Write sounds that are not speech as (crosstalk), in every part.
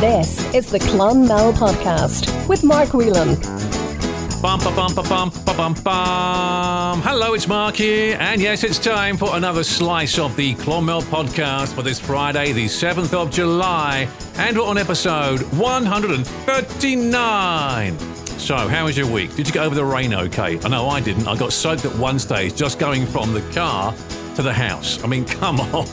This is the Clonmel Podcast with Mark Whelan. Bum, bum, ba, bum, bum, bum. Hello, it's Mark here, and yes, it's time for another slice of the Clonmel podcast for this Friday, the 7th of July, and we're on episode 139. So, how was your week? Did you get over the rain okay? I know I didn't. I got soaked at one stage just going from the car to the house. I mean, come (laughs) on.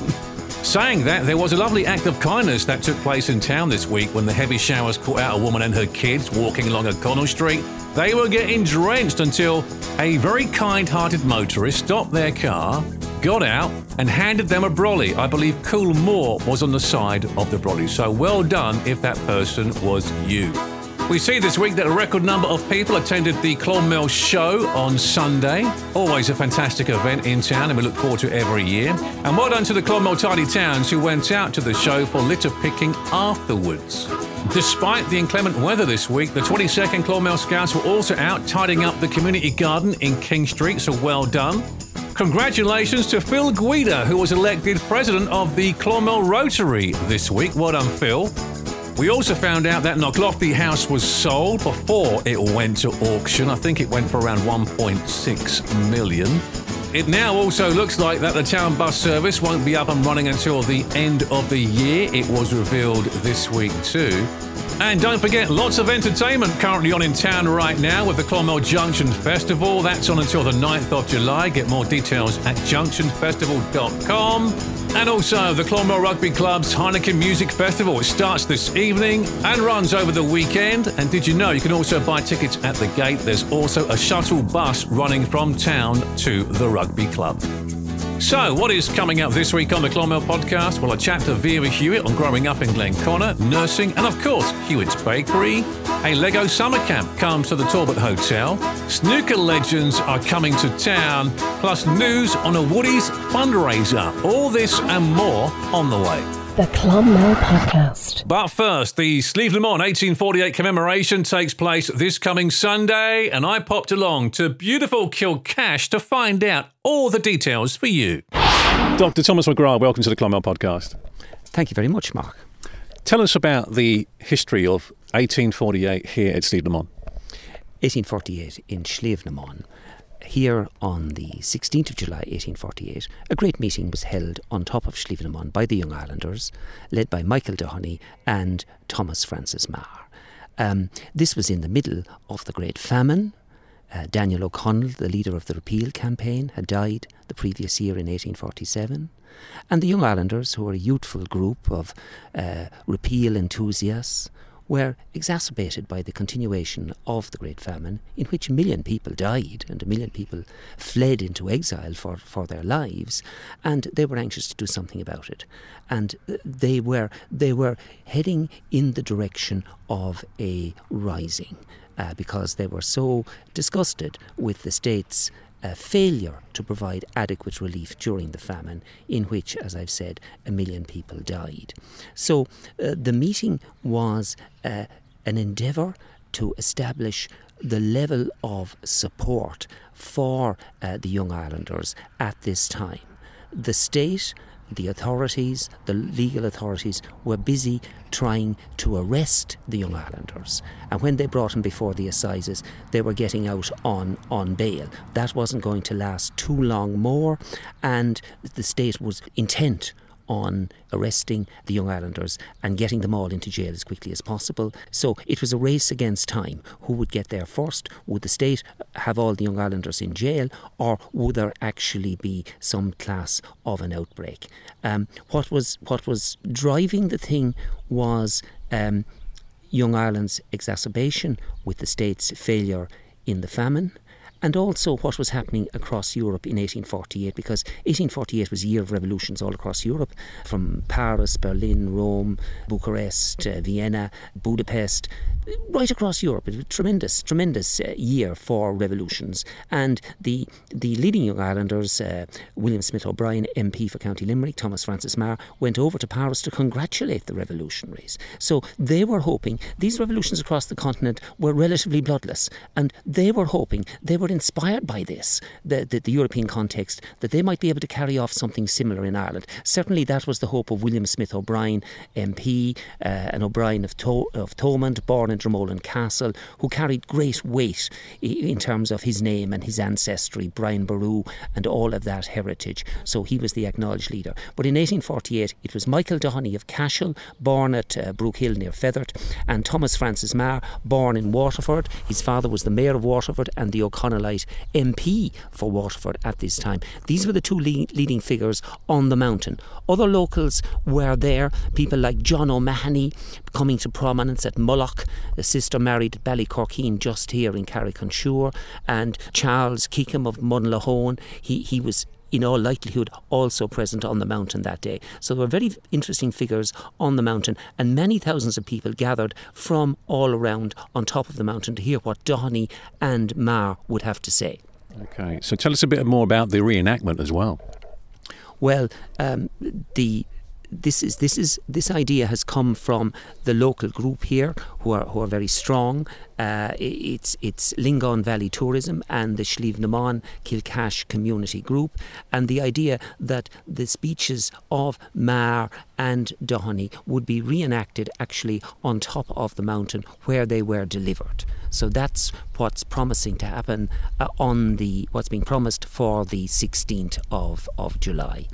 Saying that, there was a lovely act of kindness that took place in town this week when the heavy showers caught out a woman and her kids walking along O'Connell Street. They were getting drenched until a very kind hearted motorist stopped their car, got out, and handed them a brolly. I believe Coolmore was on the side of the brolly, so well done if that person was you. We see this week that a record number of people attended the Clonmel show on Sunday. Always a fantastic event in town, and we look forward to every year. And well done to the Clonmel Tidy Towns who went out to the show for litter picking afterwards. Despite the inclement weather this week, the 22nd Clonmel Scouts were also out tidying up the community garden in King Street, so well done. Congratulations to Phil Guida, who was elected president of the Clonmel Rotary this week. Well done, Phil. We also found out that Knocklofty House was sold before it went to auction. I think it went for around 1.6 million. It now also looks like that the town bus service won't be up and running until the end of the year. It was revealed this week too. And don't forget, lots of entertainment currently on in town right now with the Clonmel Junction Festival. That's on until the 9th of July. Get more details at junctionfestival.com. And also the Clonmel Rugby Club's Heineken Music Festival. It starts this evening and runs over the weekend. And did you know you can also buy tickets at the gate? There's also a shuttle bus running from town to the rugby club. So, what is coming up this week on the Clonmel podcast? Well, a chat to Vera Hewitt on growing up in Glenconnor, nursing, and of course, Hewitt's Bakery. A Lego summer camp comes to the Talbot Hotel. Snooker legends are coming to town, plus news on a Woody's fundraiser. All this and more on the way. The Clonmel Podcast. But first, the Slievenamon 1848 commemoration takes place this coming Sunday, and I popped along to beautiful Kilcash to find out all the details for you. Dr. Thomas McGrath, welcome to the Clonmel Podcast. Thank you very much, Mark. Tell us about the history of 1848 here at Slievenamon. 1848 in Slievenamon. Here on the 16th of July 1848, a great meeting was held on top of Slievenamon by the Young Irelanders, led by Michael Doheny and Thomas Francis Meagher. Um, this was in the middle of the Great Famine. Uh, Daniel O'Connell, the leader of the repeal campaign, had died the previous year in 1847. And the Young Irelanders, who were a youthful group of uh, repeal enthusiasts, were exacerbated by the continuation of the Great Famine, in which a million people died and a million people fled into exile for, for their lives, and they were anxious to do something about it. And they were they were heading in the direction of a rising. Uh, because they were so disgusted with the state's failure to provide adequate relief during the famine, in which, as I've said, a million people died. So uh, the meeting was uh, an endeavour to establish the level of support for uh, the Young Irelanders at this time. The state the authorities, the legal authorities, were busy trying to arrest the Young Irelanders. And when they brought them before the assizes, they were getting out on, on bail. That wasn't going to last too long more, and the state was intent on arresting the Young Irelanders and getting them all into jail as quickly as possible. So it was a race against time. Who would get there first? Would the state have all the Young Irelanders in jail, or would there actually be some class of an outbreak? Um, what was what was driving the thing was um, Young Ireland's exacerbation with the state's failure in the famine and also what was happening across Europe in 1848, because 1848 was a year of revolutions all across Europe, from Paris, Berlin, Rome, Bucharest, uh, Vienna, Budapest, right across Europe. It was a tremendous, tremendous uh, year for revolutions. And the the leading Young Irelanders, uh, William Smith O'Brien, MP for County Limerick, Thomas Francis Meagher, went over to Paris to congratulate the revolutionaries. So they were hoping, these revolutions across the continent were relatively bloodless, and they were hoping they were inspired by this, the, the, the, European context, that they might be able to carry off something similar in Ireland. Certainly, that was the hope of William Smith O'Brien, MP, uh, and O'Brien of, to- of Thomond, born in Dromoland Castle, who carried great weight in terms of his name and his ancestry, Brian Boru, and all of that heritage. So he was the acknowledged leader. But in 1848, it was Michael Doheny of Cashel, born at uh, Brookhill near Fethard, and Thomas Francis Meagher, born in Waterford. His father was the mayor of Waterford and the MP for Waterford at this time. These were the two le- leading figures on the mountain. Other locals were there, people like John O'Mahony coming to prominence at Mullagh, a sister married at Ballycorkeen just here in Carrick-on-Suir, and Charles Kickham of Mullinahone. He, he was in all likelihood also present on the mountain that day. So there were very interesting figures on the mountain, and many thousands of people gathered from all around on top of the mountain to hear what Doheny and Meagher would have to say. Okay, so tell us a bit more about the reenactment as well. Well, um, the this is this is this idea has come from the local group here who are who are very strong. Uh, it's it's Lingaun Valley Tourism and the Slievenamon Kilcash Community Group, and the idea that the speeches of Meagher and Doheny would be reenacted actually on top of the mountain where they were delivered. So that's what's promising to happen uh, on the what's being promised for the 16th of of July.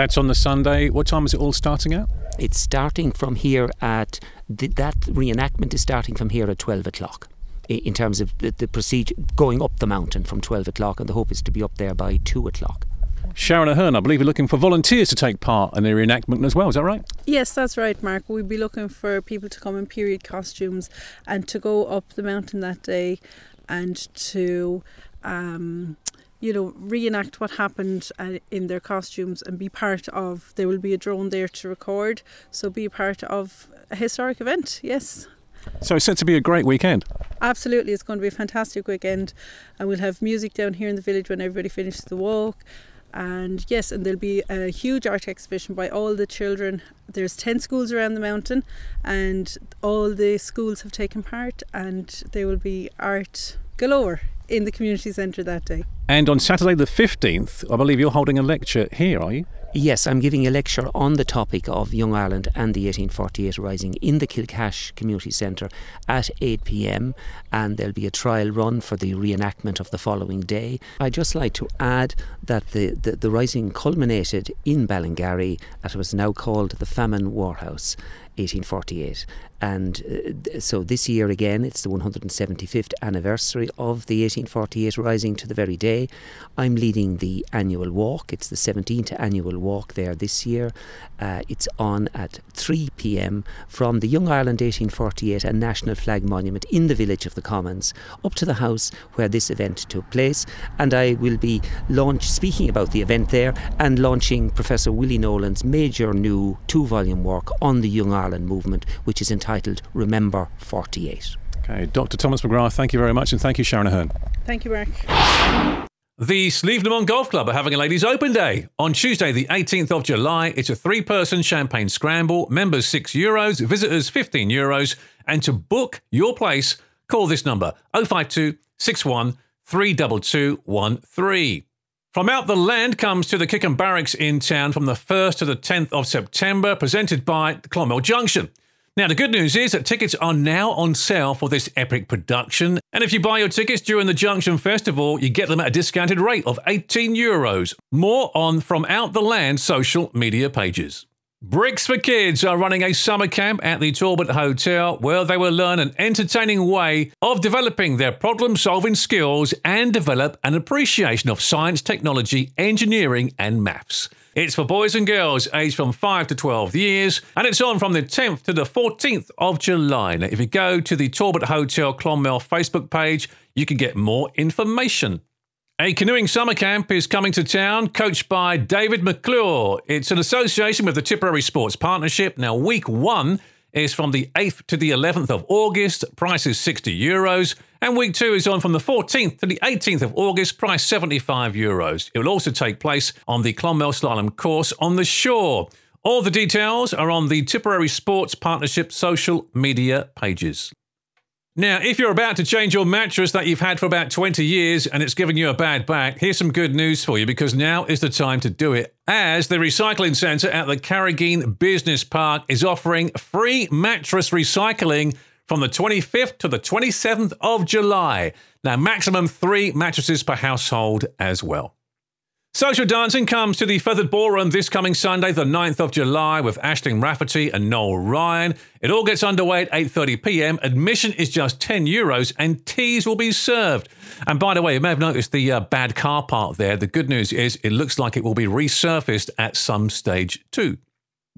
That's on the Sunday. What time is it all starting at? It's starting from here at the, that reenactment is starting from here at twelve o'clock. In terms of the, the procedure, going up the mountain from twelve o'clock, and the hope is to be up there by two o'clock. Sharon Ahern, I believe you're looking for volunteers to take part in the reenactment as well. Is that right? Yes, that's right, Mark. We'd be looking for people to come in period costumes and to go up the mountain that day and to um, you know, reenact what happened uh, in their costumes and be part of. There will be a drone there to record, so be part of a historic event. Yes. So it's set to be a great weekend. Absolutely, it's going to be a fantastic weekend, and we'll have music down here in the village when everybody finishes the walk. And yes, and there'll be a huge art exhibition by all the children. There's 10 schools around the mountain, and all the schools have taken part, and there will be art galore in the community centre that day. And on Saturday the 15th, I believe you're holding a lecture here, are you? Yes, I'm giving a lecture on the topic of Young Ireland and the 1848 Rising in the Kilcash Community Centre at 8 pm, and there'll be a trial run for the reenactment of the following day. I'd just like to add that the, the, the Rising culminated in Ballingarry at what was now called the Famine Warehouse. 1848. And uh, so this year again, it's the 175th anniversary of the 1848 Rising to the very day. I'm leading the annual walk. It's the 17th annual walk there this year. Uh, it's on at 3 pm from the Young Ireland 1848 and National Flag Monument in the village of the Commons up to the house where this event took place. And I will be launch speaking about the event there and launching Professor Willie Nolan's major new two volume work on the Young Ireland movement, which is entitled Remember 48. Okay, Dr. Thomas McGrath, thank you very much, and thank you, Sharon Ahern. Thank you, Mark. The Slievenamon Golf Club are having a ladies' open day on Tuesday, the 18th of July. It's a three person champagne scramble, members €6, Euros, visitors €15, Euros. And to book your place, call this number 052 61 32213. From Out the Land comes to the Kickham Barracks in town from the 1st to the 10th of September, presented by Clonmel Junction. Now, the good news is that tickets are now on sale for this epic production. And if you buy your tickets during the Junction Festival, you get them at a discounted rate of 18 euros. More on From Out the Land social media pages. Bricks for Kids are running a summer camp at the Talbot Hotel where they will learn an entertaining way of developing their problem solving skills and develop an appreciation of science, technology, engineering, and maths. It's for boys and girls aged from 5 to 12 years, and it's on from the 10th to the 14th of July. Now, if you go to the Talbot Hotel Clonmel Facebook page, you can get more information. A canoeing summer camp is coming to town, coached by David McClure. It's an association with the Tipperary Sports Partnership. Now, week one is from the 8th to the 11th of August. Price is 60 euros. And week two is on from the 14th to the 18th of August. Price 75 euros. It will also take place on the Clonmel Slalom course on the Suir. All the details are on the Tipperary Sports Partnership social media pages. Now, if you're about to change your mattress that you've had for about 20 years and it's giving you a bad back, here's some good news for you because now is the time to do it. As the recycling centre at the Carrigeen Business Park is offering free mattress recycling from the 25th to the 27th of July. Now, maximum three mattresses per household as well. Social dancing comes to the Fethard Ballroom this coming Sunday, the 9th of July, with Ashling Rafferty and Noel Ryan. It all gets underway at 8:30 p.m. Admission is just 10 euros, and teas will be served. And by the way, you may have noticed the uh, bad car part there. The good news is it looks like it will be resurfaced at some stage too.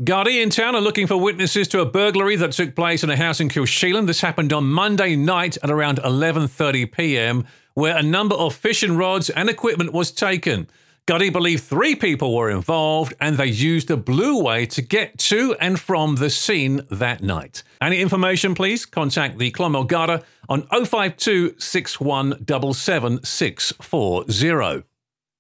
Gardaí in town are looking for witnesses to a burglary that took place in a house in Kilsheelan. This happened on Monday night at around 11:30 p.m., where a number of fishing rods and equipment was taken. Gardaí believe three people were involved and they used a blue way to get to and from the scene that night. Any information, please contact the Clonmel Garda on 052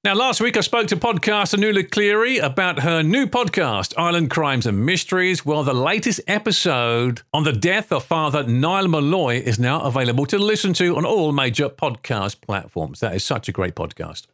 Now, last week I spoke to podcaster Nuala Cleary about her new podcast, Island Crimes and Mysteries. Well, the latest episode on the death of Father Niall Molloy is now available to listen to on all major podcast platforms. That is such a great podcast.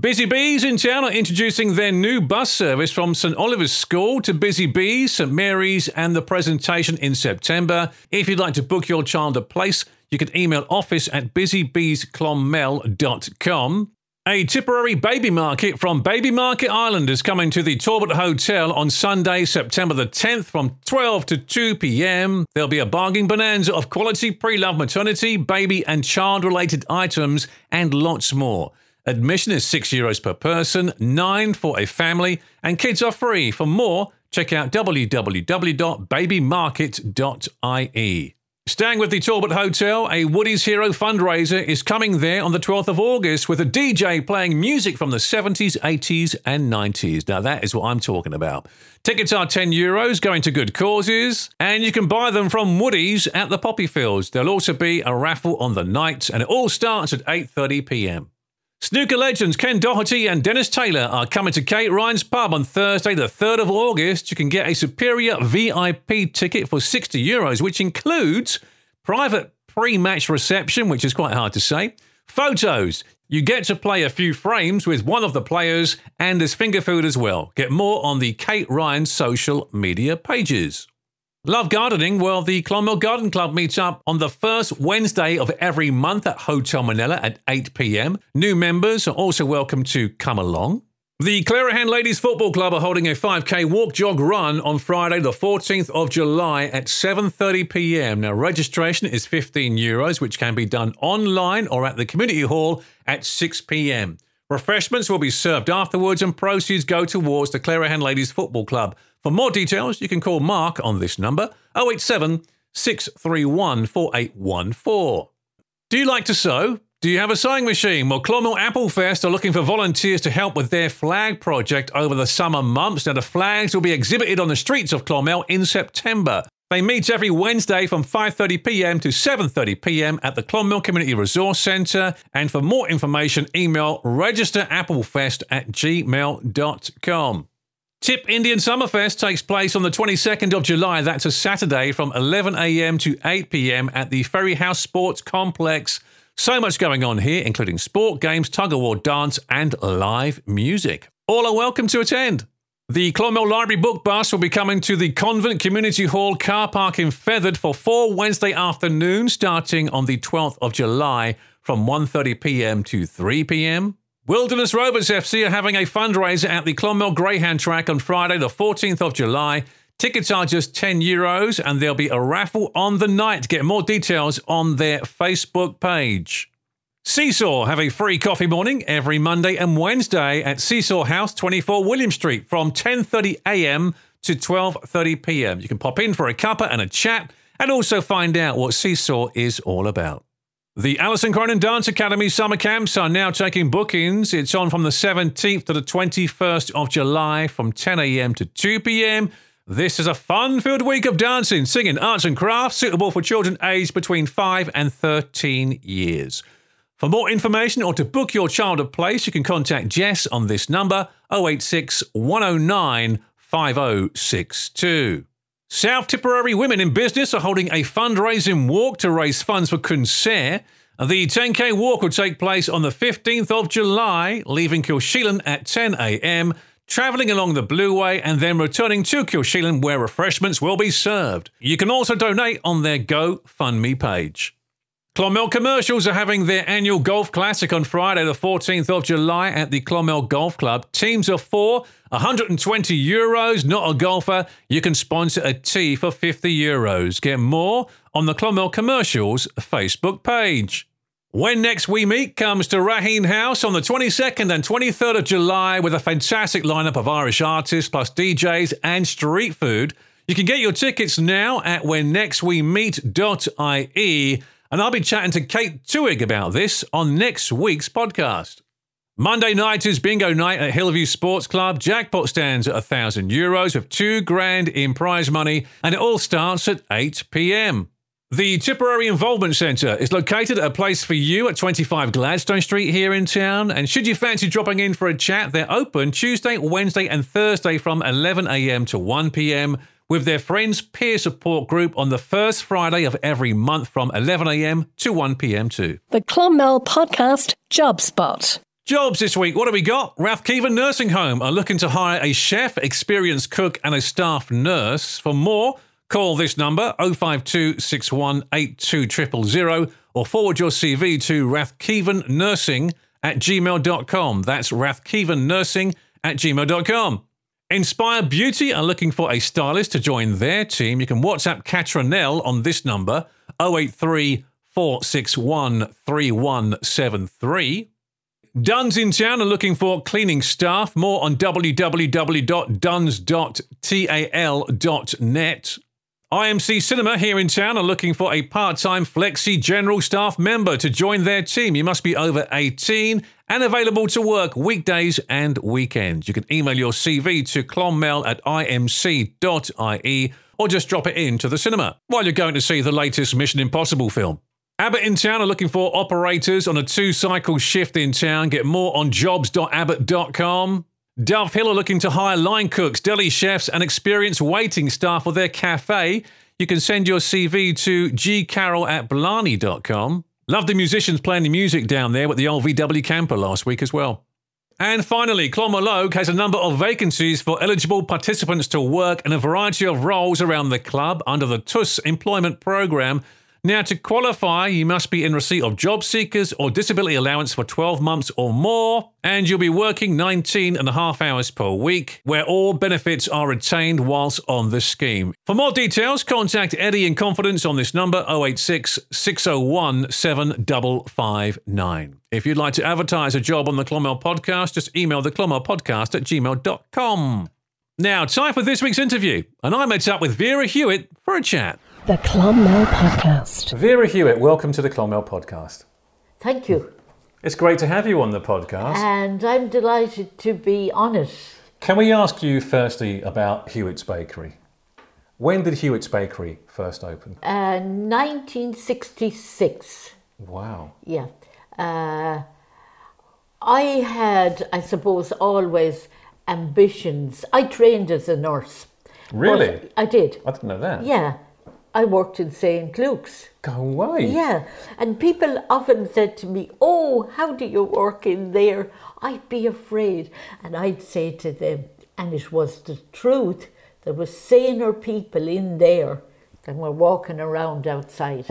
Busy Bees in town are introducing their new bus service from St Oliver's School to Busy Bees, St Mary's, and the presentation in September. If you'd like to book your child a place, you can email office at busybeesclonmel.com. A Tipperary baby market from Baby Market Island is coming to the Talbot Hotel on Sunday, September the 10th from 12 to 2 p.m. There'll be a bargain bonanza of quality pre love maternity, baby, and child related items, and lots more. Admission is €6 Euros per person, 9 for a family, and kids are free. For more, check out www.babymarket.ie. Staying with the Talbot Hotel, a Woody's Hero fundraiser is coming there on the 12th of August with a DJ playing music from the 70s, 80s, and 90s. Now, that is what I'm talking about. Tickets are 10 euros going to good causes, and you can buy them from Woody's at the Poppy Fields. There'll also be a raffle on the night, and it all starts at 8:30 p.m. Snooker legends Ken Doherty and Dennis Taylor are coming to Kate Ryan's pub on Thursday, the 3rd of August. You can get a superior VIP ticket for 60 euros, which includes private pre match reception, which is quite hard to say, photos. You get to play a few frames with one of the players, and there's finger food as well. Get more on the Kate Ryan social media pages. Love gardening? Well, the Clonmel Garden Club meets up on the first Wednesday of every month at Hotel Minella at 8 pm. New members are also welcome to come along. The Clerihan Ladies Football Club are holding a 5k walk jog run on Friday the 14th of July at 7:30 p.m. Now registration is 15 euros which can be done online or at the community hall at 6 p.m. Refreshments will be served afterwards and proceeds go towards the Clerihan Ladies Football Club. For more details, you can call Mark on this number 087 631 4814. Do you like to sew? Do you have a sewing machine? Well, Clonmel Applefest are looking for volunteers to help with their flag project over the summer months. Now, the flags will be exhibited on the streets of Clonmel in September. They meet every Wednesday from 5:30 p.m. to 7:30 p.m. at the Clonmel Community Resource Centre. And for more information, email registerapplefest at gmail.com. Tip Indian Summerfest takes place on the 22nd of July. That's a Saturday from 11am to 8pm at the Ferry House Sports Complex. So much going on here, including sport, games, tug of war, dance, and live music. All are welcome to attend. The Clonmel Library Book Bus will be coming to the Convent Community Hall car park in Fethard for four Wednesday afternoons starting on the 12th of July from 1.30pm to 3pm. Wilderness Rovers FC are having a fundraiser at the Clonmel Greyhound track on Friday the 14th of July. Tickets are just 10 euros and there'll be a raffle on the night. Get more details on their Facebook page. Seesaw have a free coffee morning every Monday and Wednesday at Seesaw House, 24 William Street from 10:30 a.m. to 12:30 p.m. You can pop in for a cuppa and a chat and also find out what Seesaw is all about. The Alison Cronin Dance Academy summer camps are now taking bookings. It's on from the 17th to the 21st of July from 10 a.m. to 2 p.m. This is a fun filled week of dancing, singing, arts, and crafts suitable for children aged between 5 and 13 years. For more information or to book your child a place, you can contact Jess on this number 086 109 5062. South Tipperary Women in Business are holding a fundraising walk to raise funds for Concert. The 10k walk will take place on the 15th of July, leaving Kilsheelan at 10 a.m., travelling along the Blue Way, and then returning to Kilsheelan where refreshments will be served. You can also donate on their GoFundMe page. Clonmel Commercials are having their annual golf classic on Friday, the 14th of July at the Clonmel Golf Club. Teams of four, 120 euros, not a golfer. You can sponsor a tee for 50 euros. Get more on the Clonmel Commercials Facebook page. When next we meet comes to Raheen House on the 22nd and 23rd of July with a fantastic lineup of Irish artists plus DJs and street food. You can get your tickets now at whennextwemeet.ie and I'll be chatting to Kate Tuig about this on next week's podcast. Monday night is bingo night at Hillview Sports Club. Jackpot stands at 1,000 euros with two grand in prize money and it all starts at 8 pm. The Tipperary Involvement Centre is located at a place for you at 25 Gladstone Street here in town. And should you fancy dropping in for a chat, they're open Tuesday, Wednesday, and Thursday from 11am to 1pm with their Friends Peer Support Group on the first Friday of every month from 11am to 1pm too. The Clonmel Podcast Job Spot. Jobs this week. What have we got? Rathkeevan Nursing Home are looking to hire a chef, experienced cook, and a staff nurse. For more, Call this number 052 or forward your CV to rathkeevannursing at gmail.com. That's rathkeevannursing at gmail.com. Inspire Beauty are looking for a stylist to join their team. You can WhatsApp Catronell on this number 083 461 3173. Duns in town are looking for cleaning staff. More on www.duns.tal.net. IMC Cinema here in town are looking for a part time Flexi General Staff member to join their team. You must be over 18 and available to work weekdays and weekends. You can email your CV to clonmel at imc.ie or just drop it into the cinema while you're going to see the latest Mission Impossible film. Abbott in town are looking for operators on a two cycle shift in town. Get more on jobs.abbott.com. Dove Hill are looking to hire line cooks, deli chefs, and experienced waiting staff for their cafe. You can send your CV to gcarroll at blarney.com. Love the musicians playing the music down there with the old VW camper last week as well. And finally, Clonmel has a number of vacancies for eligible participants to work in a variety of roles around the club under the TUS employment programme now, to qualify, you must be in receipt of job seekers or disability allowance for 12 months or more, and you'll be working 19 and a half hours per week, where all benefits are retained whilst on the scheme. For more details, contact Eddie in confidence on this number 086 601 7559. If you'd like to advertise a job on the Clonmel podcast, just email the Clonmel podcast at gmail.com. Now, time for this week's interview, and I met up with Vera Hewitt for a chat. The Clonmel Podcast. Vera Hewitt, welcome to the Clonmel Podcast. Thank you. It's great to have you on the podcast. And I'm delighted to be on it. Can we ask you firstly about Hewitt's Bakery? When did Hewitt's Bakery first open? Uh, 1966. Wow. Yeah. Uh, I had, I suppose, always ambitions. I trained as a nurse. Really? I did. I didn't know that. Yeah. I worked in St. Luke's. Go away. Yeah. And people often said to me, Oh, how do you work in there? I'd be afraid. And I'd say to them, and it was the truth, there were saner people in there than were walking around outside. (laughs)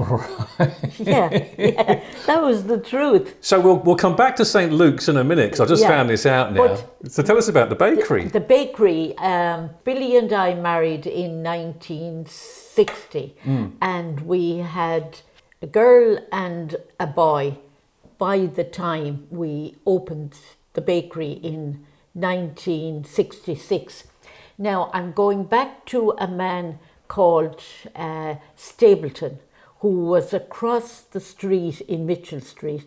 yeah, yeah, that was the truth. So we'll, we'll come back to St. Luke's in a minute because I've just Yeah. found this out now. But- so tell us about the bakery. The bakery, um, Billy and I married in 1960, and we had a girl and a boy by the time we opened the bakery in 1966. Now, I'm going back to a man called uh, Stapleton, who was across the street in Mitchell Street,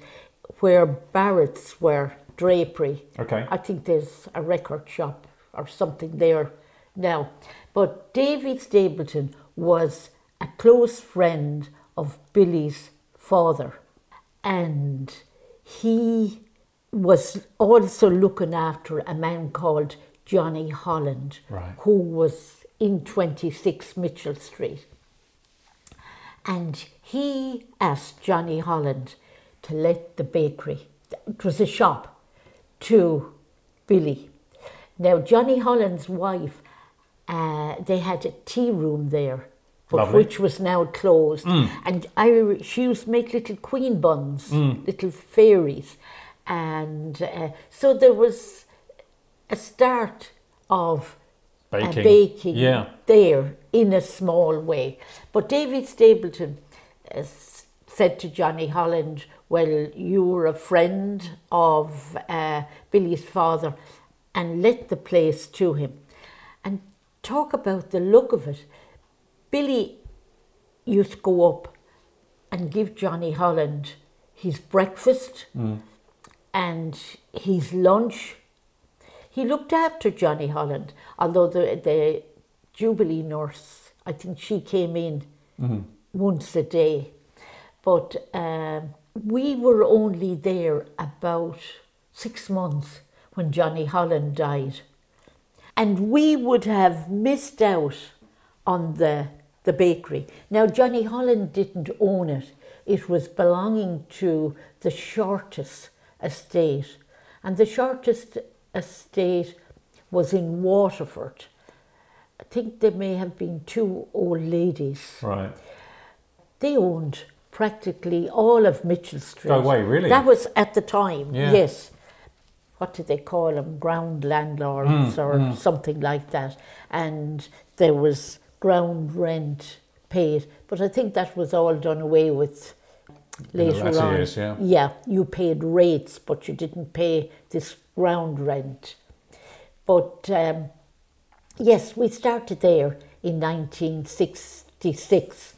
where Barrett's were drapery. Okay. I think there's a record shop or something there now. But Davy Stapleton was a close friend of Billy's father, and he was also looking after a man called Johnny Holland, Right. who was in 26 Mitchell Street. And he asked Johnny Holland to let the bakery, it was a shop, to Billy. Now, Johnny Holland's wife, uh, they had a tea room there, which was now closed. And I, she used to make little queen buns, little fairies. And uh, so there was a start of Baking. baking Yeah. there in a small way. But David Stapleton uh, said to Johnny Holland, Well, you were a friend of uh, Billy's father, and let the place to him. And talk about the look of it. Billy used to go up and give Johnny Holland his breakfast and his lunch. He looked after Johnny Holland, although the, the Jubilee nurse, I think she came in once a day. But um, we were only there about six months when Johnny Holland died. And we would have missed out on the, the bakery. Now, Johnny Holland didn't own it, it was belonging to the Shortest estate. And the Shortest estate was in Waterford. I think there may have been two old ladies. Right. They owned practically all of Mitchell Street. Go away, really? That was at the time, Yeah. yes. What did they call them? Ground landlords Mm, or something like that. And there was ground rent paid. But I think that was all done away with later on. years, yeah. Yeah, you paid rates, but you didn't pay this ground rent. But um, yes, we started there in 1966.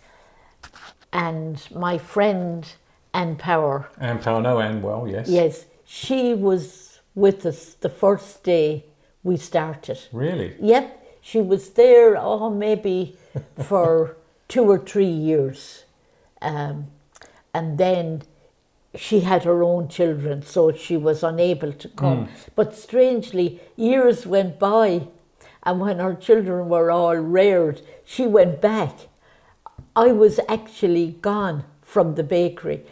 And my friend Anne Power, And Power no, Anne well, yes. yes, she was with us the first day we started. Really? Yep, she was there, oh, maybe for (laughs) two or three years. Um, and then she had her own children, so she was unable to come. But strangely, years went by, and when her children were all reared, she went back. I was actually gone from the bakery.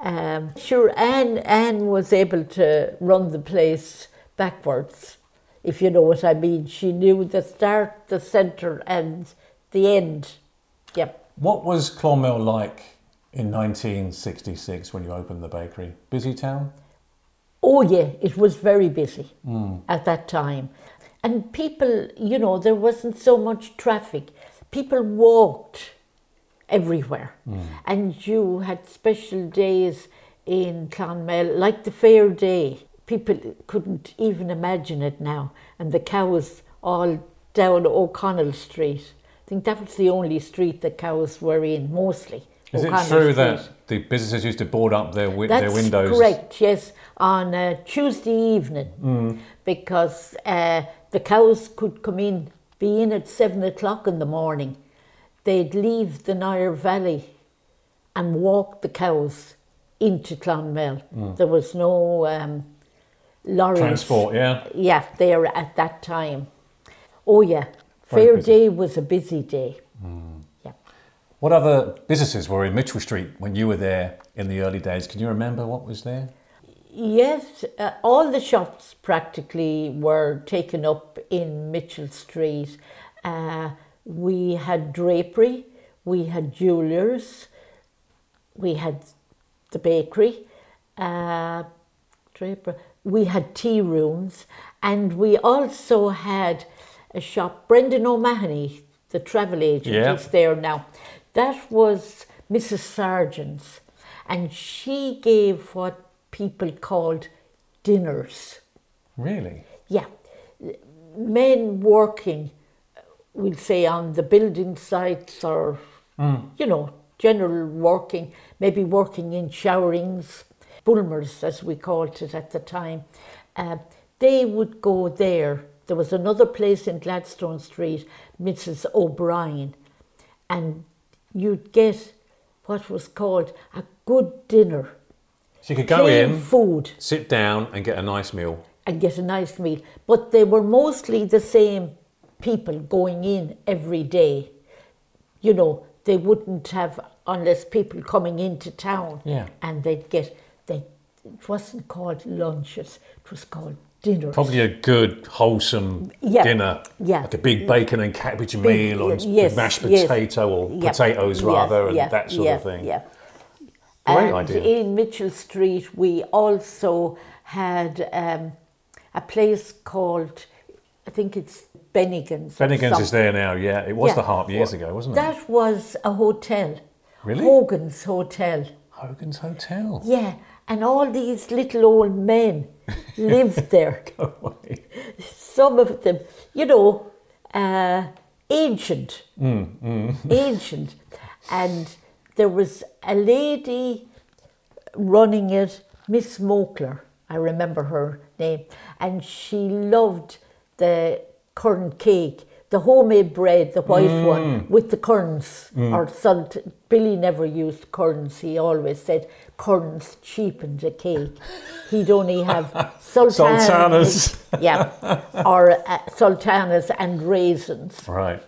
Um, sure, Anne, Anne was able to run the place backwards, if you know what I mean. She knew the start, the centre, and the end. Yep. What was Clonmel like in 1966 when you opened the bakery? Busy town? Oh, yeah, it was very busy hmm. at that time. And people, you know, there wasn't so much traffic. People walked everywhere. Hmm. And you had special days in Clonmel, like the fair day. People couldn't even imagine it now. And the cows all down O'Connell Street. I think that was the only street the cows were in, mostly. Is it true that the businesses used to board up their, wi- their That's windows? correct, yes, on a Tuesday evening Mm. because uh, the cows could come in, be in at seven o'clock in the morning. They'd leave the Nire Valley and walk the cows into Clonmel. There was no um, lorries. Mm. Transport, yeah. Yeah, there at that time. Oh, yeah. Fair day was a busy day. Yeah. What other businesses were in Mitchell Street when you were there in the early days? Can you remember what was there? Yes, uh, all the shops practically were taken up in Mitchell Street. Uh, we had drapery, we had jewellers, we had the bakery, uh, drapery. we had tea rooms, and we also had a shop. Brendan O'Mahony, the travel agent, Yeah. is there now. That was Mrs. Sargent's, and she gave what people called dinners. Really? Yeah, men working, we'll say on the building sites or, you know, general working, maybe working in showerings, bulmers as we called it at the time. Uh, they would go there. There was another place in Gladstone Street, Mrs. O'Brien, and you'd get what was called a good dinner. So you could go in, food sit down, and get a nice meal. and get a nice meal. But they were mostly the same people going in every day. You know, they wouldn't have unless people coming into town. Yeah. And they'd get they it wasn't called lunches, it was called dinners. Probably a good, wholesome Yeah, dinner. yeah. Like a big bacon and cabbage Big- meal or yes, mashed yes. potato or Yeah, potatoes rather and that sort of thing. Yeah. Great and idea. in Mitchell Street, we also had um, a place called, I think it's Bennigan's. Bennigan's is there now, yeah. It was the Harp years ago, wasn't it? That was a hotel. Really? Hogan's Hotel. Hogan's Hotel. Yeah, and all these little old men lived there. (laughs) Go away. Some of them, you know, uh, ancient, Mm, (laughs) ancient, and there was a lady running it, Miss Mokler. I remember her name, and she loved the currant cake, the homemade bread, the white Mm. one with the currants or salt. Billy never used currants. He always said currants cheapened the cake. He'd only have (laughs) sultanas, Sultanas. (laughs) yeah, or uh, sultanas and raisins Right.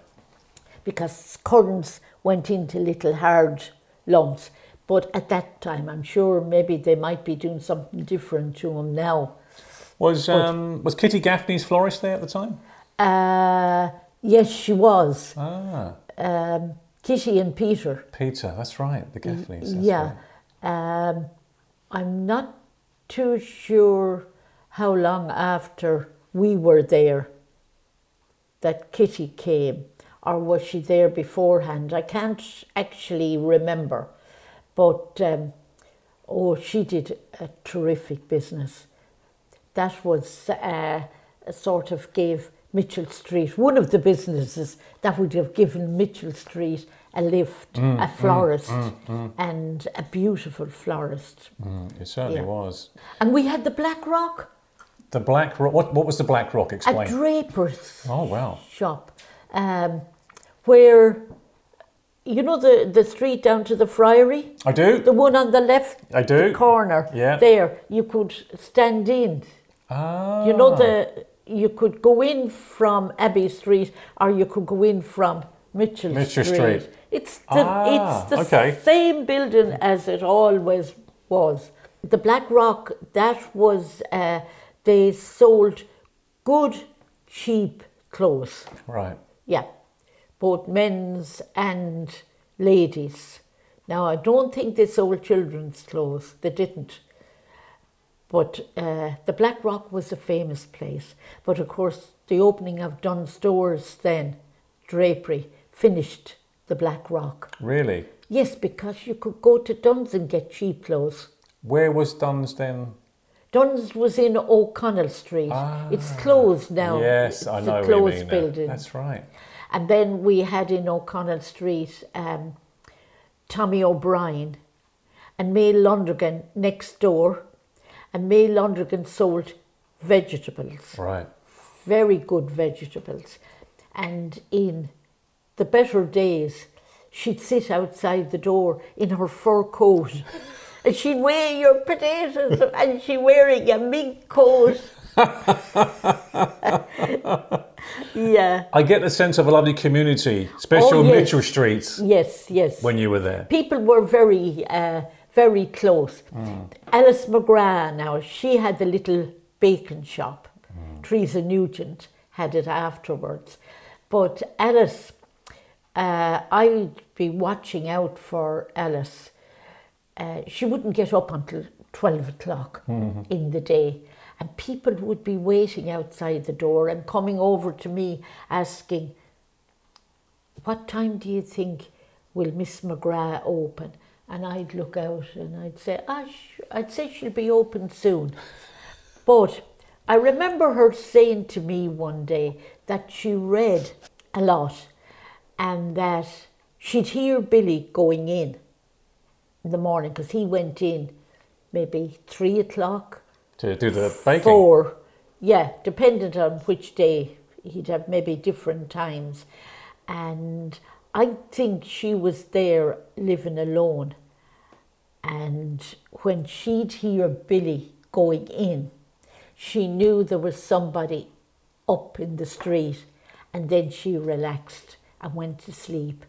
because currants went into little hard lumps. But at that time, I'm sure maybe they might be doing something different to them now. Was um, was Kitty Gaffney's florist there at the time? Uh, yes, she was. Ah, Um, Kitty and Peter. Peter, that's right, the Gaffneys. yeah. right. Um, I'm not too sure how long after we were there that Kitty came, or was she there beforehand? I can't actually remember. But um, oh, she did a terrific business. That was uh, sort of gave Mitchell Street one of the businesses that would have given Mitchell Street a lift, a florist, and a beautiful florist. Mm, it certainly Yeah. was. And we had the Black Rock, The Black Rock. What, what was the Black Rock? Explain. a draper's oh wow. shop, um, where you know the the street down to the Friary, I do. the one on the left I do. corner. Yeah. there you could stand in. ah. You know the you could go in from Abbey Street or you could go in from Mitchell, Mitchell Street. Street. It's the Ah, it's the okay. same building as it always was. The Black Rock that was uh, they sold good cheap clothes. Right. Yeah, both men's and ladies. Now, I don't think they sold children's clothes, they didn't. But uh, the Black Rock was a famous place. But of course, the opening of Dunnes Stores then, drapery, finished the Black Rock. Really. Yes, because you could go to Dunn's and get cheap clothes. Where was Dunn's then? Dunn's was in O'Connell Street. it's closed now. Ah, Yes, It's I a know what you closed mean. now. building. That's right. And then we had in O'Connell Street um, Tommy O'Brien and May Londrigan next door. And May Londrigan sold vegetables, Right. very good vegetables. And in the better days, she'd sit outside the door in her fur coat. (laughs) And she'd weigh your potatoes, and she wearing a mink coat. (laughs) yeah. I get the sense of a lovely community, especially Oh, yes. Mitchell Street Yes, yes. when you were there. people were very, uh, very close. Alice McGrath, now she had the little bacon shop. Teresa Nugent had it afterwards, but Alice, uh, I'd be watching out for Alice. Uh, she wouldn't get up until twelve o'clock in the day. And people would be waiting outside the door and coming over to me asking, what time do you think will Miss McGrath open? And I'd look out and I'd say, ah, I'd say she'll be open soon. But I remember her saying to me one day that she read a lot and that she'd hear Billy going in in the morning because he went in maybe three o'clock, To do the baking. four. Yeah, dependent on which day. He'd have maybe different times. And I think she was there living alone. And when she'd hear Billy going in, she knew there was somebody up in the street and then she relaxed and went to sleep.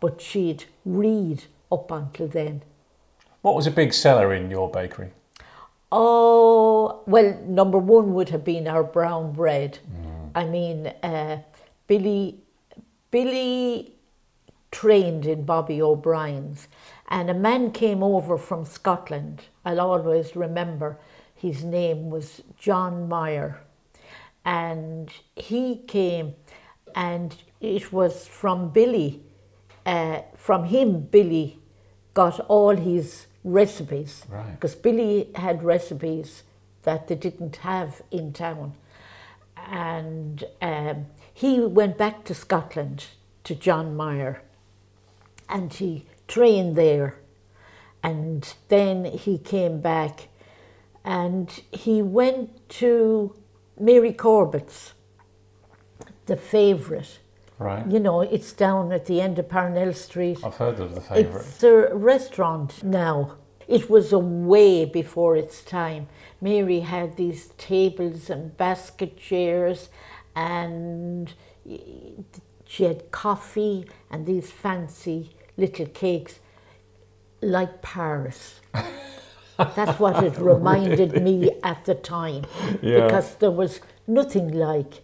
But she'd read up until then. What was a big seller in your bakery? Oh, well, number one would have been our brown bread. I mean, uh, Billy, Billy trained in Bobby O'Brien's, and a man came over from Scotland. I'll always remember his name was John Meyer, and he came, and it was from Billy. Uh, from him, Billy got all his recipes Right. because Billy had recipes that they didn't have in town. And um, he went back to Scotland to John Meyer and he trained there. And then he came back and he went to Mary Corbett's, the favourite. Right. You know, it's down at the end of Parnell Street. I've heard of the favourite. It's a restaurant now. It was a way before its time. Mary had these tables and basket chairs, and she had coffee and these fancy little cakes, like Paris. That's what it (laughs) reminded me at the time, Yeah. because there was nothing like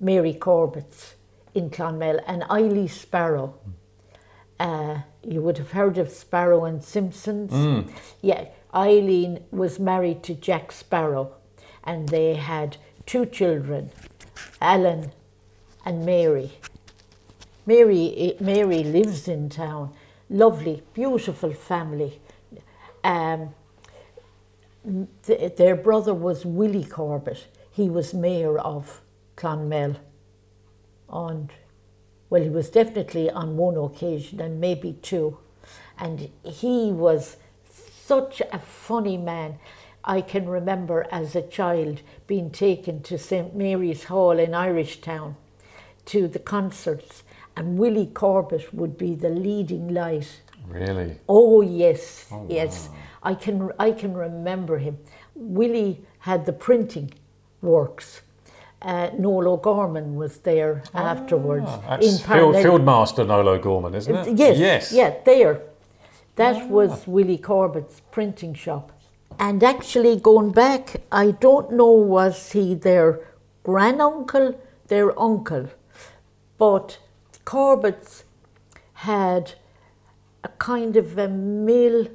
Mary Corbett's in Clonmel and Eileen Sparrow. Uh, you would have heard of Sparrow and Simpsons. Yeah, Eileen was married to Jack Sparrow, and they had two children, Alan and Mary. Mary, eh, Mary lives in town. Lovely, beautiful family. Um, th- their brother was Willie Corbett. He was mayor of Clonmel. On, well, he was definitely on one occasion and maybe two. And he was such a funny man. I can remember as a child being taken to St. Mary's Hall in Irish Town to the concerts, and Willie Corbett would be the leading light. Really? Oh yes, yes. I can I can remember him. Willie had the printing works. Uh, Noel O'Gorman was there afterwards Ah, That's in Field, Fieldmaster Noel O'Gorman, isn't it? Yes, Yes. yeah, there. That was Willie Corbett's printing shop. And actually, going back, I don't know was he their granduncle, their uncle, but Corbett's had a kind of a mill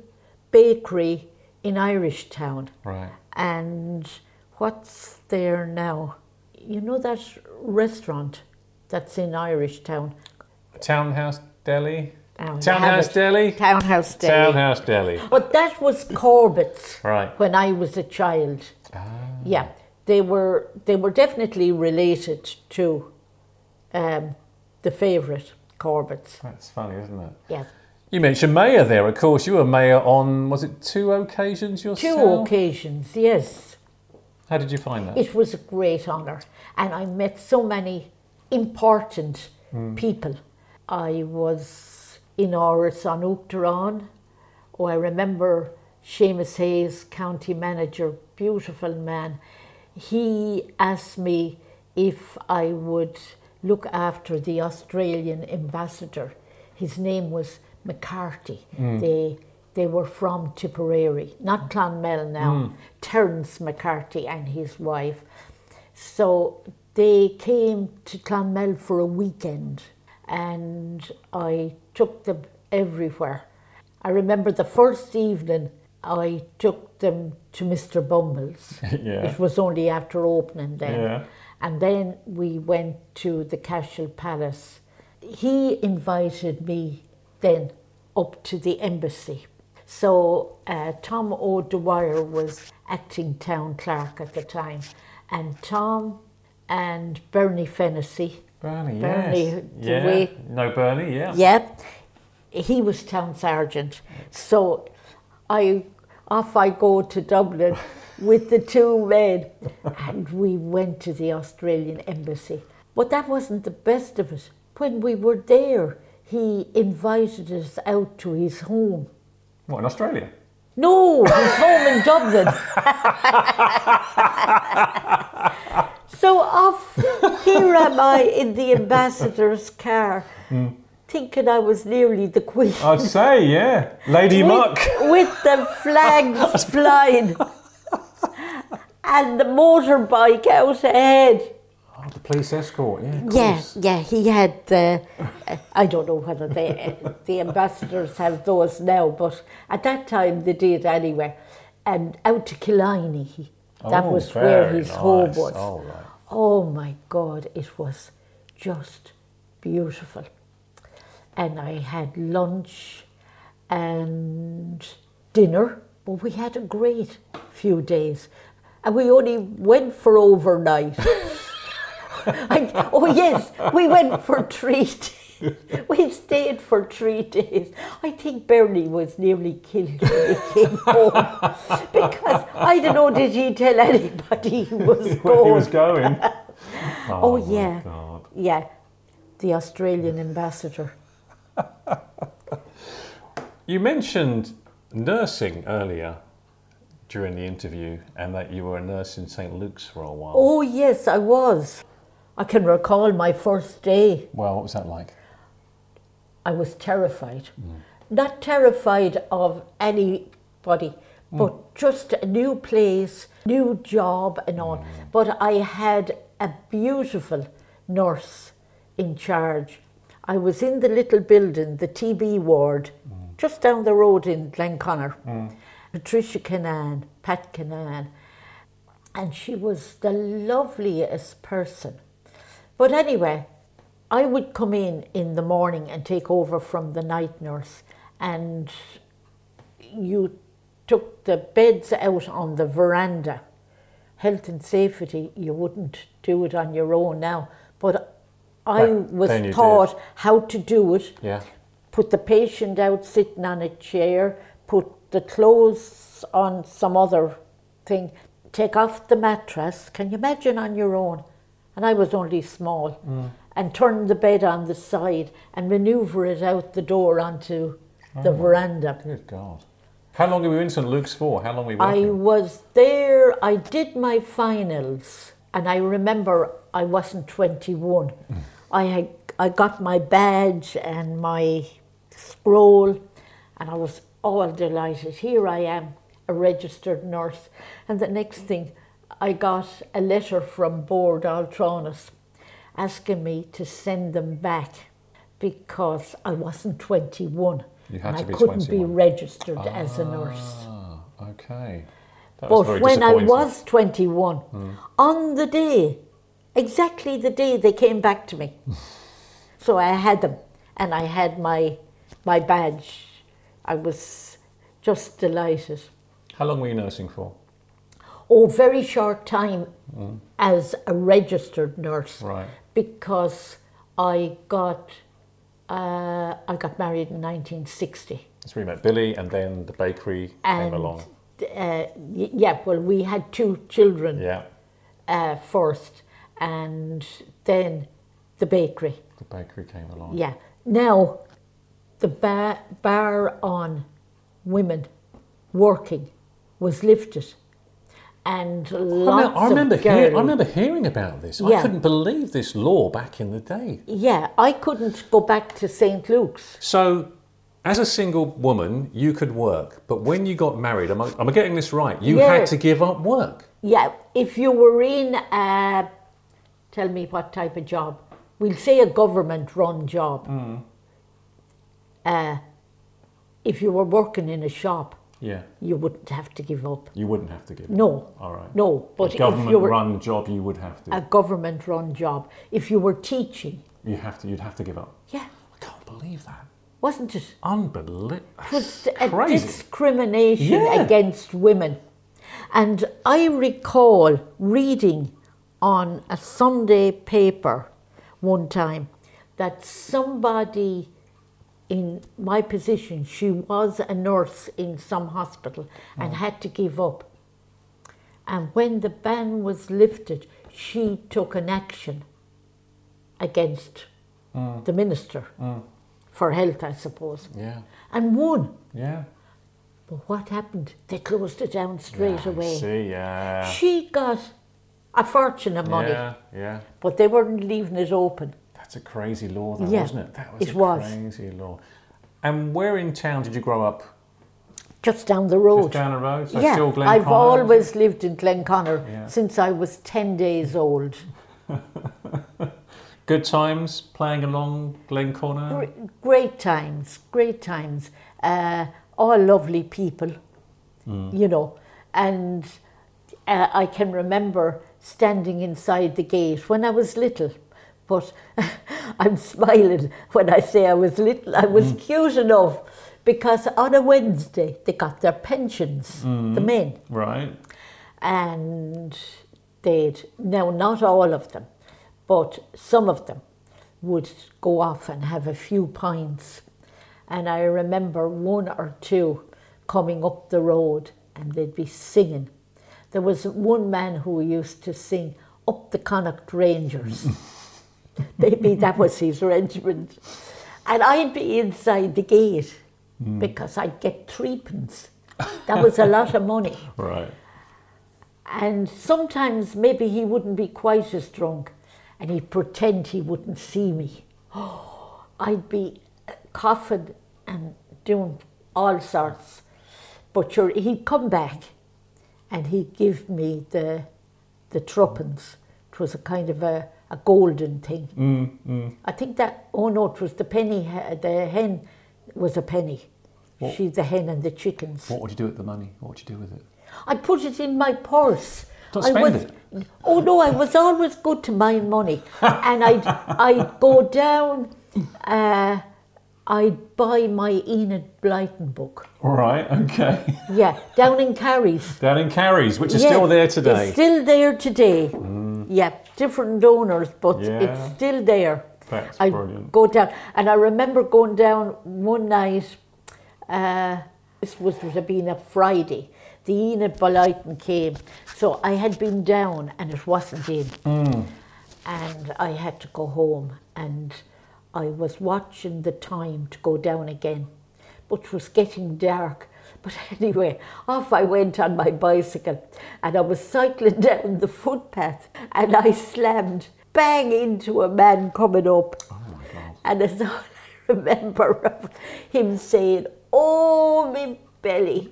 bakery in Irishtown. Right. And what's there now? You know that restaurant that's in Irishtown? Townhouse Deli? Oh, you Townhouse. Deli? Townhouse Deli. Townhouse Deli. But that was Corbett's Right. when I was a child. Ah. Yeah, they were they were definitely related to um, the favourite Corbett's. That's funny, isn't it? Yeah, You mentioned mayor there, of course. You were mayor on, was it two occasions yourself? two occasions. Yes, How did you find that? it was a great honour, and I met so many important hmm. people. I was in Áras an Uachtaráin. Oh, I remember Seamus Hayes, county manager, beautiful man. He asked me if I would look after the Australian ambassador. His name was McCarthy. Mm. They they were from Tipperary, not Clonmel now. Mm. Terence McCarthy and his wife. So they came to Clonmel for a weekend and I took them everywhere. I remember the first evening I took them to Mr. Bumble's. (laughs) Yeah. It was only after opening then. Yeah. And then we went to the Cashel Palace. He invited me then up to the embassy. So uh, Tom O'Dwyer was acting town clerk at the time, and Tom and Bernie Fennessy, Bernie, Bernie, yes. yeah. No, Bernie, yeah. yeah, he was town sergeant. So I off I go to Dublin with the two men, and we went to the Australian embassy. But that wasn't the best of it. When we were there, he invited us out to his home. What, in Australia? No, his home in Dublin. (laughs) So off, here am I in the ambassador's car, hmm. Thinking I was nearly the queen. I'd say, yeah. Lady Muck. with, with the flags (laughs) flying and the motorbike out ahead. Oh, the police escort, yeah. Yeah, course. yeah, he had the. Uh, I don't know whether they, the ambassadors have those now, but at that time they did anyway. And out to Killiney, that Oh, was where his home was. Oh, right. Oh my God, it was just beautiful. And I had lunch and dinner, but we had a great few days. And we only went for overnight. (laughs) I, oh, yes, we went for three (laughs) days. We stayed for three days. I think Bernie was nearly killed when he came (laughs) home because I don't know, did he tell anybody he was going? he was going. Oh, oh, my yeah. God. Yeah, the Australian ambassador. You mentioned nursing earlier during the interview and that you were a nurse in St. Luke's for a while. Oh, yes, I was. I can recall my first day. Well, what was that like? I was terrified. Mm. Not terrified of anybody, mm. but just a new place, new job, and all. Mm. But I had a beautiful nurse in charge. I was in the little building, the TB ward, mm. just down the road in Glenconnor. Mm. Patricia Canaan, Pat Canaan, and she was the loveliest person. But anyway, I would come in in the morning and take over from the night nurse, and you took the beds out on the veranda. Health and safety, you wouldn't do it on your own now, but I was you did. taught how to do it Yeah. put the patient out sitting on a chair, put the clothes on some other thing, take off the mattress. Can you imagine on your own? And I was only small. Mm. And turn the bed on the side and maneuver it out the door onto the oh. veranda. Good God. How long were you in St. Luke's for? How long were you I was there, I did my finals, and I remember I wasn't 21. Mm. I, had, I got my badge and my scroll, and I was all delighted. Here I am, a registered nurse. And the next thing, I got a letter from Bord Altranais asking me to send them back because I wasn't 21. You had and to I be couldn't 21. be registered as a nurse. Ah, okay. That was But when I was 21, on the day, exactly the day they came back to me, (laughs) so I had them and I had my, my badge. I was just delighted. How long were you nursing for? Oh, very short time as a registered nurse Right. because I got, uh, I got married in 1960. So we met Billy and then the bakery And came along. Uh, yeah, well, we had two children. Yeah, uh, first, and then the bakery. the bakery came along. Yeah. Now, the ba- bar on women working was lifted, and I, lots remember, I, remember of hear. I remember hearing about this. I couldn't believe this law back in the day. Yeah, I couldn't go back to St. Luke's. So, as a single woman, you could work, but when you got married, am I, am I getting this right? You Yeah. had to give up work. Yeah, if you were in a, tell me what type of job. We'll say a government-run job. Uh, if you were working in a shop, Yeah, you wouldn't have to give up. you wouldn't have to give. Up. No. All right. No, but a you were government-run job, you would have to. a government run job, if you were teaching, you have to. You'd have to give up. yeah, I can't believe that. wasn't it? Unbelievable. It was a Crazy. discrimination Yeah. against women. And I recall reading on a Sunday paper one time that somebody in my position, she was a nurse in some hospital and mm. had to give up. And when the ban was lifted, she took an action against mm. the minister mm. for health, I suppose, Yeah, and won. yeah. But what happened? They closed it down straight Yeah, away. See, yeah. She got a fortune of money, Yeah, yeah. but they weren't leaving it open. That's a crazy law, though, Yeah, wasn't it? That was it a was. crazy law. And where in town did you grow up? Just down the road. Just down the road? So yeah, I've Glenconnor? always lived in Glenconnor Yeah. since I was 10 days old. (laughs) Good times playing along Glenconnor? Gr- Great times, great times. Uh, all lovely people, you know. And uh, I can remember standing inside the gate when I was little. But (laughs) I'm smiling when I say I was little. I was mm. cute enough because on a Wednesday they got their pensions, the mm. men. Right. and they'd now not all of them but some of them would go off and have a few pints and i remember one or two coming up the road and they'd be singing there was one man who used to sing up the connacht rangers (laughs) maybe that was his regiment and i'd be inside the gate hmm. because i'd get threepence that was a lot of money (laughs) Right. and sometimes maybe he wouldn't be quite as drunk and he'd pretend he wouldn't see me. (gasps) I'd be uh, coughing and doing all sorts. But sure, he'd come back and he'd give me the the tuppence. It was a kind of a, a golden thing. Mm, I think that, oh no, it was the penny, the hen was a penny. She's the hen and the chickens. What would you do with the money? What would you do with it? I put it in my purse. Don't I spend was, it. Oh no, I was always good to mind money, (laughs) and I'd I'd go down. Uh, I'd buy my Enid Blyton book. All right, okay. Yeah, down in Carries. (laughs) Down in Carries, which is Yeah, still there today. Mm. It's still there today. Yeah, different owners, but Yeah. it's still there. That's I brilliant. go down, and I remember going down one night. Uh, this was would have been a Friday. The Enid Blyton came, so I had been down, and it wasn't in, Mm. and I had to go home, and I was watching the time to go down again, but it was getting dark. But (laughs) anyway, off I went on my bicycle, and I was cycling (laughs) down the footpath, and I slammed bang into a man coming up. Oh And that's all (laughs) I remember of him saying, Oh, me belly.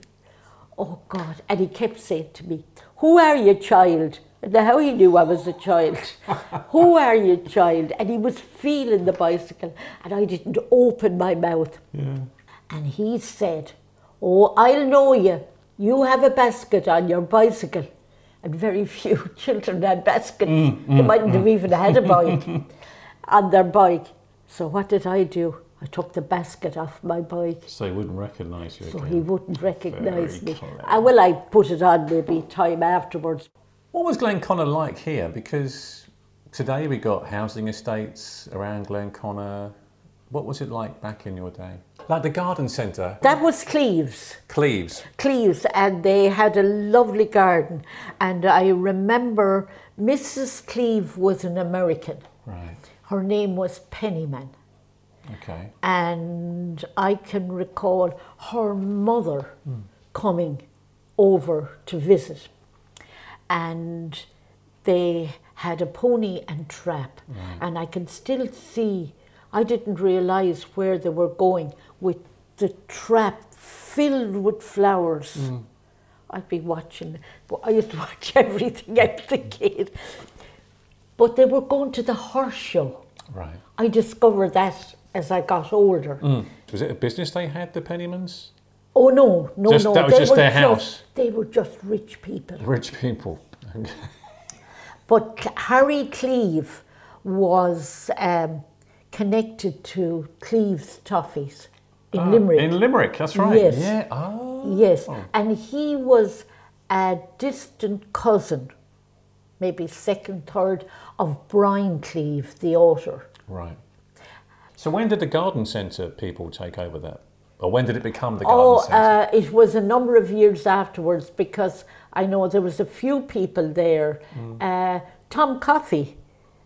Oh, God. And he kept saying to me, Who are you, child? And how he knew I was a child. (laughs) Who are you, child? And he was feeling the bicycle, and I didn't open my mouth. And he said, Oh, I'll know you. You have a basket on your bicycle. And very few (laughs) children had baskets. Mm, they mm, mightn't have mm. even had a bike (laughs) on their bike. So what did I do? I took the basket off my bike So he wouldn't recognise you so again. he wouldn't recognise me. clever. Ah, well, I put it on maybe time afterwards. What was Glenconnor like here? Because today we got housing estates around Glenconnor. What was it like back in your day? Like the garden centre, That was Cleeves. Cleeves. Cleeves, and they had a lovely garden. And I remember Mrs. Cleeve was an American. Right. Her name was Pennyman. Okay. And I can recall her mother hmm. coming over to visit. And they had a pony and trap. Mm. And I can still see, I didn't realize where they were going with the trap filled with flowers. Mm. I'd be watching, I used to watch (laughs) everything out the gate. But they were going to the horse show. Right. I discovered that as I got older. Mm. Was it a business they had, the Pennymans? Oh no, no, Just- no! that was they just were their house? They were just rich people. Rich people. But Harry Cleeve was um, connected to Cleeve's Toffees in Limerick. Ah, In Limerick, that's right. Yes. Yeah. Oh. yes, and he was a distant cousin, maybe second, third, of Brian Cleeve, the author. Right. So when did the garden centre people take over that? When did it become the garden Oh, centre? uh, it was a number of years afterwards because I know there was a few people there. Uh, Tom Coffey,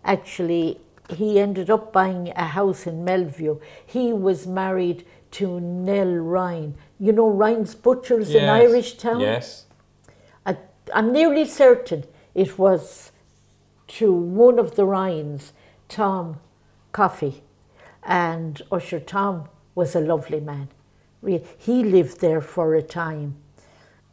actually, he ended up buying a house in Melview. He was married to Nell Ryan. You know Ryan's Butchers in Irish Town? Yes. I, I'm nearly certain it was to one of the Ryans, Tom Coffey, and Usher Tom was a lovely man. He lived there for a time.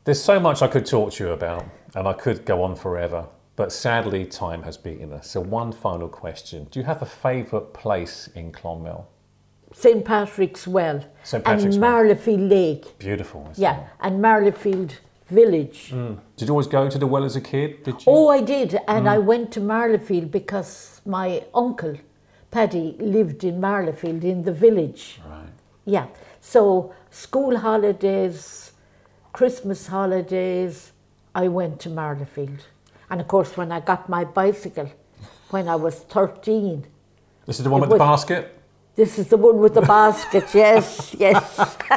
There's so much I could talk to you about, and I could go on forever. But sadly, time has beaten us. So, one final question Do you have a favourite place in Clonmel? St. Patrick's Well St. Patrick's and Well. Marlefield Lake. Beautiful. isn't Yeah, it? and Marlefield Village. Mm. Did you always go to the well as a kid? Did you? Oh, I did, and mm. I went to Marlefield because my uncle, Paddy, lived in Marlefield in the village. Right. Yeah, so school holidays, Christmas holidays, I went to Marlefield. And of course, when I got my bicycle when I was 13, This is the one It with the basket? this is the one with the basket, (laughs) yes, yes. (laughs)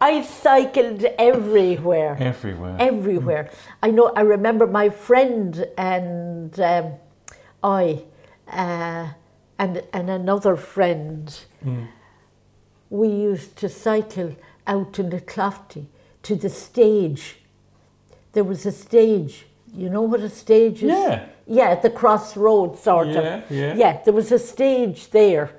I cycled everywhere. Everywhere. Everywhere. I know, I remember my friend and um, I, uh, and, and another friend, we used to cycle out to the Clofty to the stage. There was a stage. You know what a stage is? Yeah. Yeah, at the crossroads, sort Yeah, of. yeah. Yeah, there was a stage there,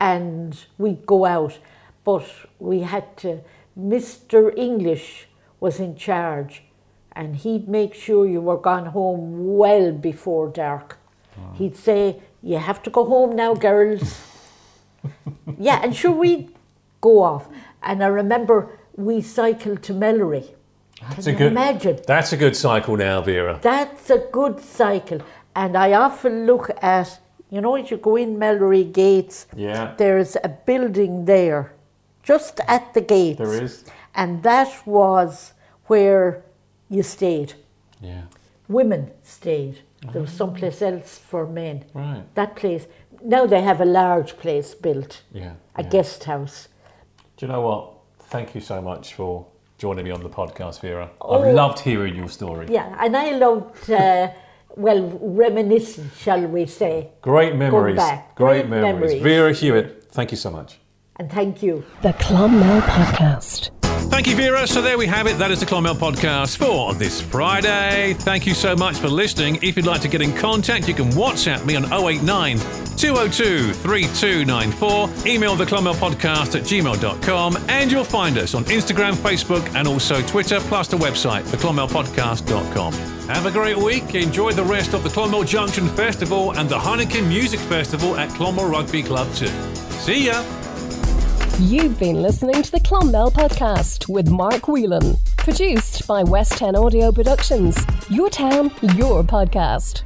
and we'd go out, but we had to. Mr. English was in charge, and he'd make sure you were gone home well before dark. He'd say, "You have to go home now, girls." Yeah, and sure we'd go off, and I remember we cycled to Melleray. That's Can a good. imagine? That's a good cycle now, Vera. That's a good cycle. And I often look at, you know, as you go in Melleray Gates, Yeah. there's a building there, just at the gates. There is. And that was where you stayed. Yeah. Women stayed. There was oh. someplace else for men. Right. That place. Now they have a large place built, Yeah. a yeah. guest house. Do you know what? Thank you so much for joining me on the podcast, Vera. Oh. I've loved hearing your story. Yeah, and I loved, uh, well, reminiscing, shall we say. Great memories. back. Great, Great memories. memories. Vera Hewitt, thank you so much. And thank you. The Clonmel Podcast. Thank you, Vera. So there we have it. That is the Clonmel podcast for this Friday. Thank you so much for listening. If you'd like to get in contact, you can WhatsApp me on 089 202 3294. Email the Clonmel podcast at gmail.com. And you'll find us on Instagram, Facebook, and also Twitter, plus the website, theclonmelpodcast.com. Have a great week. Enjoy the rest of the Clonmel Junction Festival and the Heineken Music Festival at Clonmel Rugby Club too. See ya. You've been listening to the Clonmel Podcast with Mark Whelan. Produced by West 10 Audio Productions. Your town, your podcast.